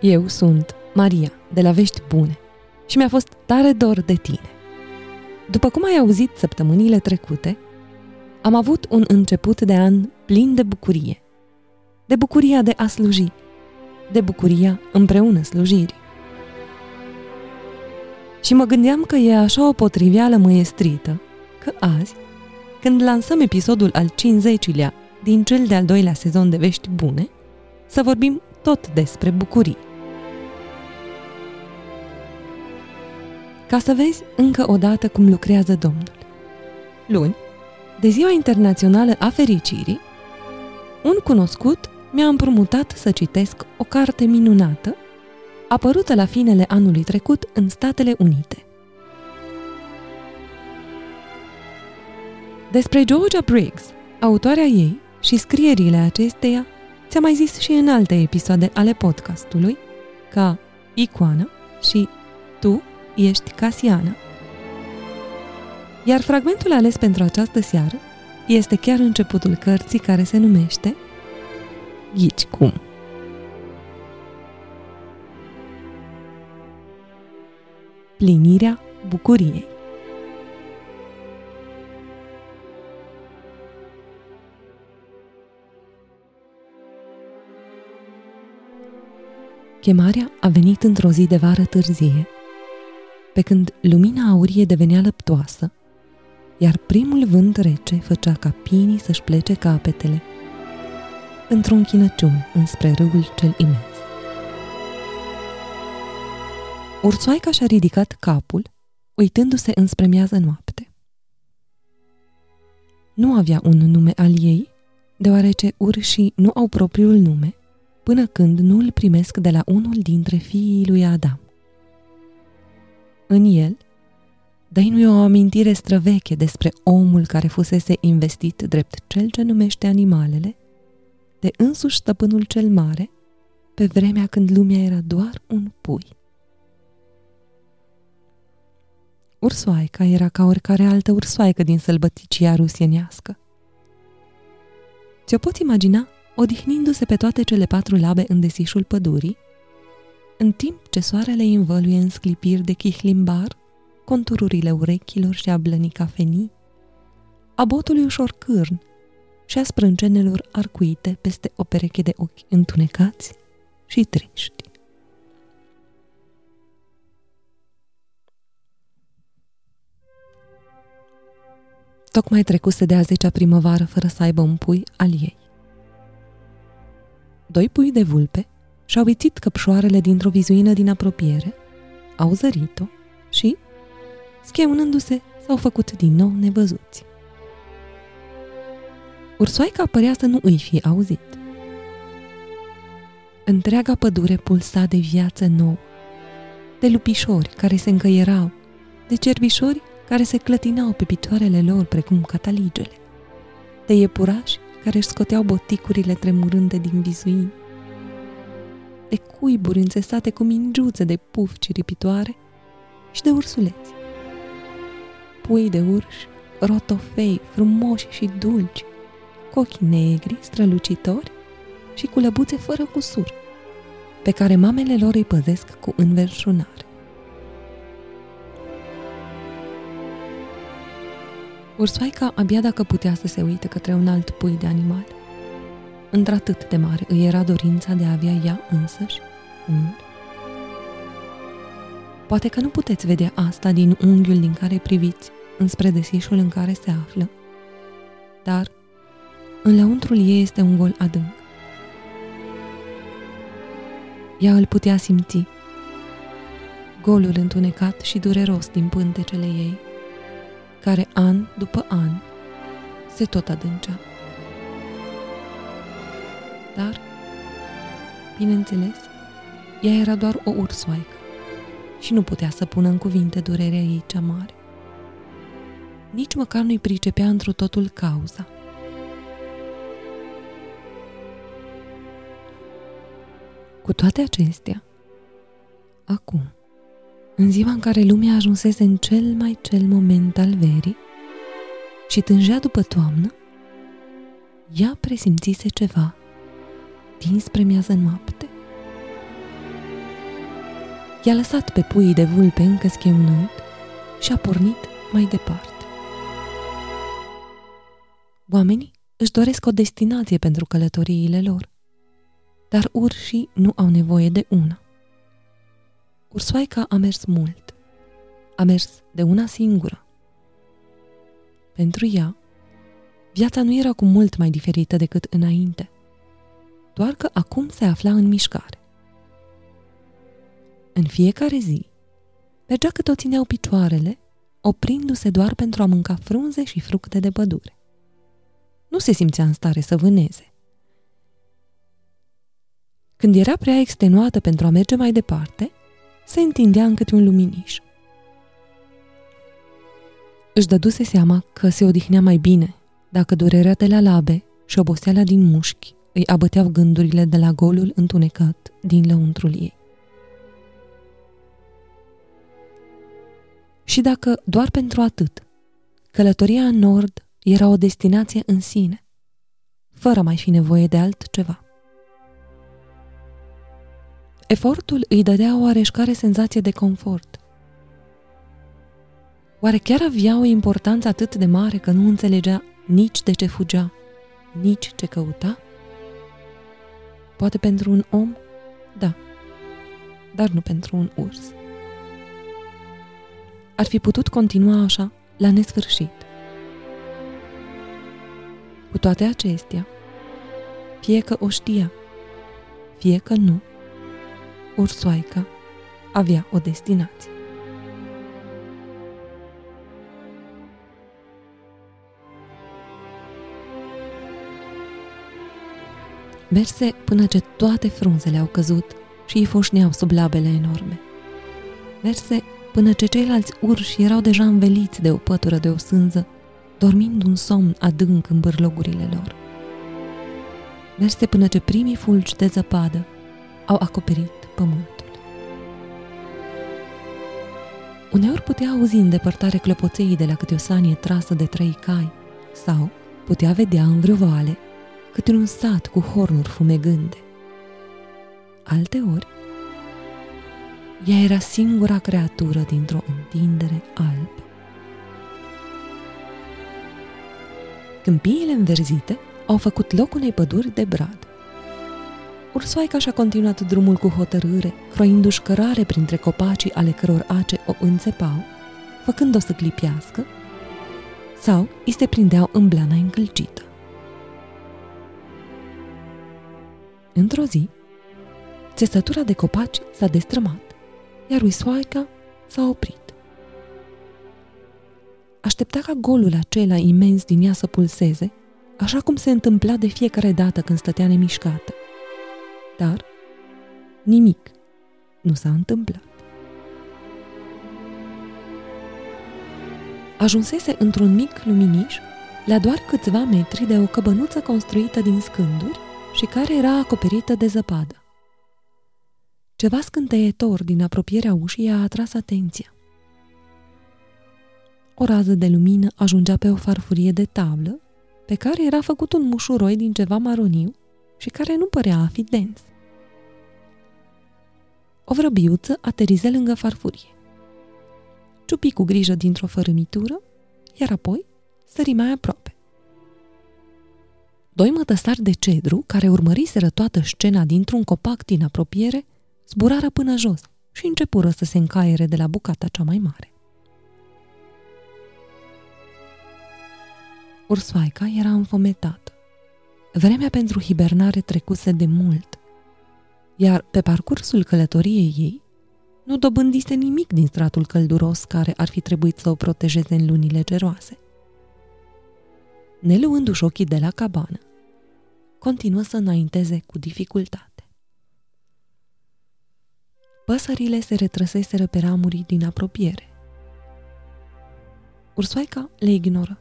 Eu sunt Maria, de la Vești Bune, și mi-a fost tare dor de tine. După cum ai auzit săptămânile trecute, am avut un început de an plin de bucurie. De bucuria de a sluji, de bucuria împreună slujirii. Și mă gândeam că e așa o potriveală măiestrită, că azi, când lansăm episodul al 50-lea din cel de-al doilea sezon de Vești Bune, să vorbim tot despre bucurii. Ca să vezi încă o dată cum lucrează Domnul. Luni, de Ziua Internațională a Fericirii, un cunoscut mi-a împrumutat să citesc o carte minunată, apărută la finele anului trecut în Statele Unite. Despre Georgia Briggs, autoarea ei și scrierile acesteia, ți-am mai zis și în alte episoade ale podcastului, ca Icoana și Tu ești Casiana. Iar fragmentul ales pentru această seară este chiar începutul cărții care se numește Ghici cum. Plinirea bucuriei. Chemarea a venit într-o zi de vară târzie, pe când lumina aurie devenea lăptoasă, iar primul vânt rece făcea ca pinii să-și plece capetele într-un chinăciun înspre râul cel imens. Ursoaica și-a ridicat capul, uitându-se înspre miază noapte. Nu avea un nume al ei, deoarece urșii nu au propriul nume, până când nu îl primesc de la unul dintre fiii lui Adam. În el, dăinuie o amintire străveche despre omul care fusese investit drept cel ce numește animalele, de însuși stăpânul cel mare, pe vremea când lumea era doar un pui. Ursoaica era ca oricare altă ursoaică din sălbăticia rusienească. Ți-o poți imagina odihnindu-se pe toate cele patru labe în desișul pădurii, în timp ce soarele învăluie în sclipiri de chihlimbar contururile urechilor și a blănii cafenii, a botului ușor cârn și a sprâncenelor arcuite peste o pereche de ochi întunecați și triști. Tocmai trecuse de a zecea primăvară fără să aibă un pui al ei. Doi pui de vulpe și-au vițit căpșoarele dintr-o vizuină din apropiere, au zărit-o și, scheunându-se, s-au făcut din nou nevăzuți. Ursoaica părea să nu îi fi auzit. Întreaga pădure pulsa de viață nouă, de lupișori care se încăierau, de cerbișori care se clătinau pe picioarele lor precum cataligele, de iepurași care își scoteau boticurile tremurânde din vizuini, de cuiburi înțesate cu mingiuțe de puf ciripitoare și de ursuleți. Pui de urși, rotofei frumoși și dulci, cu ochii negri, strălucitori și cu lăbuțe fără cusur, pe care mamele lor îi păzesc cu înverșunare. Ursoaica abia dacă putea să se uite către un alt pui de animal. Într-atât de mare îi era dorința de a avea ea însăși unul. Poate că nu puteți vedea asta din unghiul din care priviți înspre desișul în care se află, dar în lăuntrul ei este un gol adânc. Ea îl putea simți, golul întunecat și dureros din pântecele ei, care an după an se tot adâncea. Dar, bineînțeles, ea era doar o ursoaică și nu putea să pună în cuvinte durerea ei cea mare. Nici măcar nu-i pricepea într totul cauza – Cu toate acestea, acum, în ziua în care lumea ajunsese în cel mai cel moment al verii și tângea după toamnă, ea presimțise ceva dinspre miază noapte. i-a lăsat pe puii de vulpe încă scheunând și a pornit mai departe. Oamenii își doresc o destinație pentru călătoriile lor, dar urșii nu au nevoie de una. Ursoaica a mers mult. A mers de una singură. Pentru ea, viața nu era cu mult mai diferită decât înainte, doar că acum se afla în mișcare. În fiecare zi, mergea cât o țineau picioarele, oprindu-se doar pentru a mânca frunze și fructe de pădure. Nu se simțea în stare să vâneze. Când era prea extenuată pentru a merge mai departe, se întindea în câte un luminiș. Își dăduse seama că se odihnea mai bine dacă durerea de la labe și oboseala din mușchi îi abăteau gândurile de la golul întunecat din lăuntrul ei. Și dacă doar pentru atât, călătoria în nord era o destinație în sine, fără mai fi nevoie de altceva. Efortul îi dădea o oareșcare senzație de confort. Oare chiar avea o importanță atât de mare că nu înțelegea nici de ce fugea, nici ce căuta? Poate pentru un om? Da, dar nu pentru un urs. Ar fi putut continua așa, la nesfârșit. Cu toate acestea, fie că o știa, fie că nu, ursoaica avea o destinație. Merse până ce toate frunzele au căzut și îi foșneau sub labele enorme. Merse până ce ceilalți urși erau deja înveliți de o pătură de o sânză, dormind un somn adânc în bârlogurile lor. Merse până ce primii fulgi de zăpadă au acoperit pământul. Uneori putea auzi în depărtare clopoței de la câte o sanie trasă de trei cai sau putea vedea în vreo vale câte un sat cu hornuri fumegânde. Alteori, ea era singura creatură dintr-o întindere albă. Câmpiile înverzite au făcut loc unei păduri de brad. Ursoaica și-a continuat drumul cu hotărâre, croindu-și cărare printre copacii ale căror ace o înțepau, făcând-o să clipiască, sau îi se prindeau în blana încălcită. Într-o zi, țesătura de copaci s-a destrămat, iar uisoaica s-a oprit. Aștepta ca golul acela imens din ea să pulseze, așa cum se întâmpla de fiecare dată când stătea nemișcată. Dar nimic nu s-a întâmplat. Ajunsese într-un mic luminiș, la doar câțiva metri de o căbănuță construită din scânduri și care era acoperită de zăpadă. Ceva scânteietor din apropierea ușii a atras atenția. O rază de lumină ajungea pe o farfurie de tablă, pe care era făcut un mușuroi din ceva maroniu și care nu părea a fi dens. O vrăbiuță aterize lângă farfurie. Ciupi cu grijă dintr-o fărâmitură, iar apoi sări mai aproape. Doi mătăsari de cedru, care urmăriseră toată scena dintr-un copac din apropiere, zburară până jos și începură să se încaiere de la bucata cea mai mare. Ursoaica era înfometată. Vremea pentru hibernare trecuse de mult, iar pe parcursul călătoriei ei nu dobândise nimic din stratul călduros care ar fi trebuit să o protejeze în lunile geroase. Neluându-și ochii de la cabană, continuă să înainteze cu dificultate. Păsările se retrăseseră pe ramuri din apropiere. Ursoaica le ignoră.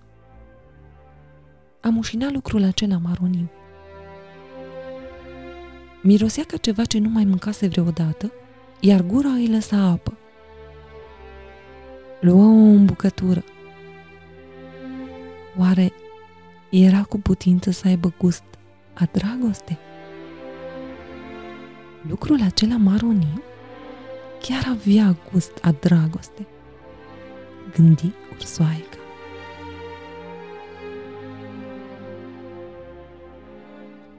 Amușina lucrul acela maroniu. Mirosea ca ceva ce nu mai mâncase vreodată, iar gura îi lăsa apă. Luă o îmbucătură. Oare era cu putință să aibă gust a dragoste. Lucrul acela maroniu chiar avea gust a dragoste, gândi ursoaica.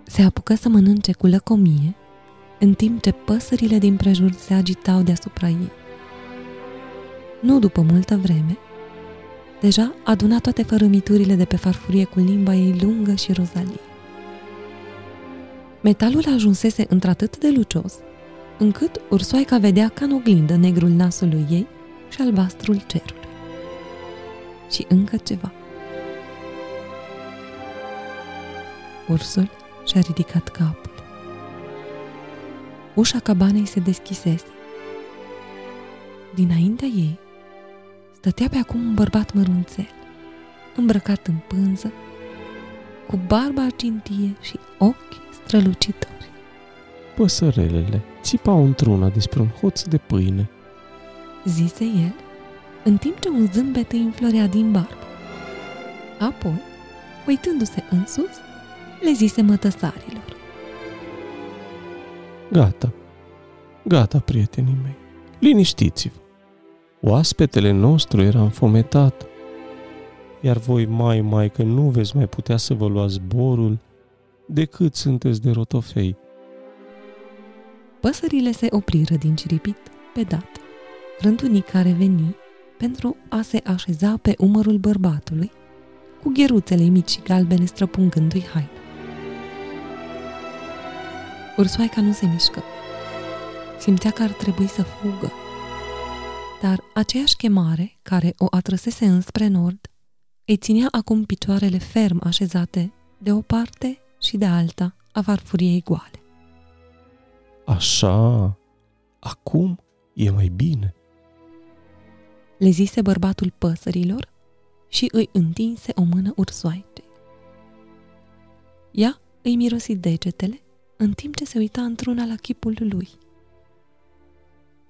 Se apucă să mănânce cu lăcomie, în timp ce păsările din prejur se agitau deasupra ei. Nu după multă vreme, deja aduna toate fărâmiturile de pe farfurie cu limba ei lungă și rozalie. Metalul ajunsese într-atât de lucios, încât ursoaica vedea ca în oglindă negrul nasului ei și albastrul cerului. Și încă ceva. Ursul și-a ridicat capul. Ușa cabanei se deschisese. Dinaintea ei stătea pe acum un bărbat mărunțel, îmbrăcat în pânză, cu barba argintie și ochi strălucitori. Păsărelele țipau într-una despre un hoț de pâine. Zise el, în timp ce un zâmbet îi înflorea din barbă. Apoi, uitându-se în sus, le zise mătăsarilor. Gata, gata, prietenii mei, liniștiți-vă. Oaspetele nostru era înfometat, iar voi mai, mai că nu veți mai putea să vă luați zborul decât sunteți de rotofei. Păsările se opriră din ciripit pe dat. Rândunii care veni pentru a se așeza pe umărul bărbatului, cu gheruțele mici și galbene străpungându-i haina. Ursoaica nu se mișcă. Simțea că ar trebui să fugă. Dar aceeași chemare, care o atrăsese înspre nord, îi ținea acum picioarele ferm așezate de o parte și de alta a farfuriei goale. Așa, acum e mai bine. Le zise bărbatul păsărilor și îi întinse o mână ursoaicei. Ea îi mirosi degetele în timp ce se uita într-una la chipul lui.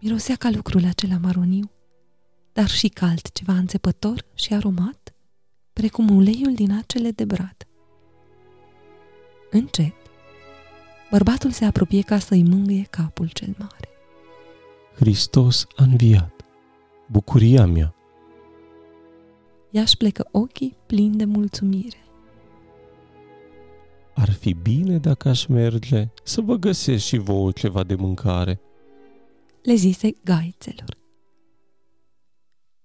Mirosea ca lucrul acela maroniu, dar și cald ceva înțepător și aromat, precum uleiul din acele de brad. Încet, bărbatul se apropie ca să-i mângâie capul cel mare. Hristos a înviat. Bucuria mea. Ea își plecă ochii plini de mulțumire. Ar fi bine dacă aș merge să vă găsesc și vouă ceva de mâncare. Le zise gaițelor.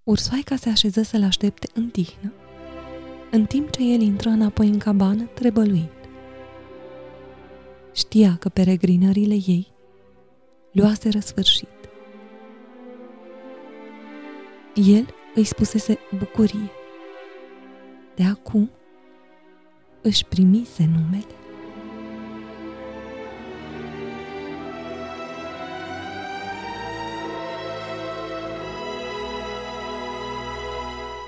Ursoaica se așeză să-l aștepte în tihnă, în timp ce el intră înapoi în cabană, trebăluind. Știa că peregrinările ei luase răsfârșit. El îi spusese bucurie. De acum își primise numele.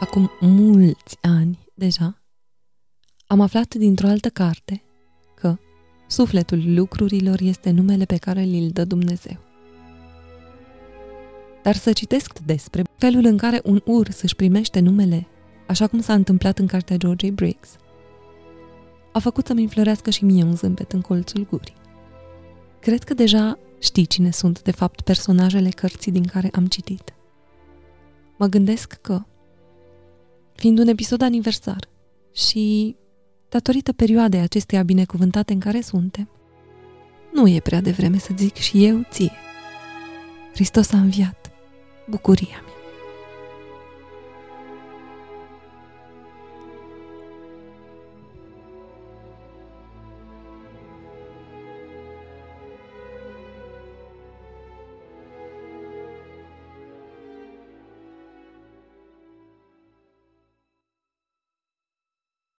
Acum mulți ani deja, am aflat dintr-o altă carte că sufletul lucrurilor este numele pe care îl dă Dumnezeu. Dar să citesc despre felul în care un urs își primește numele, așa cum s-a întâmplat în cartea George Briggs – a făcut să-mi înflorească și mie un zâmbet în colțul gurii. Cred că deja știi cine sunt, de fapt, personajele cărții din care am citit. Mă gândesc că, fiind un episod aniversar și datorită perioadei acesteia binecuvântate în care suntem, nu e prea devreme să zic și eu ție. Hristos a înviat. Bucuria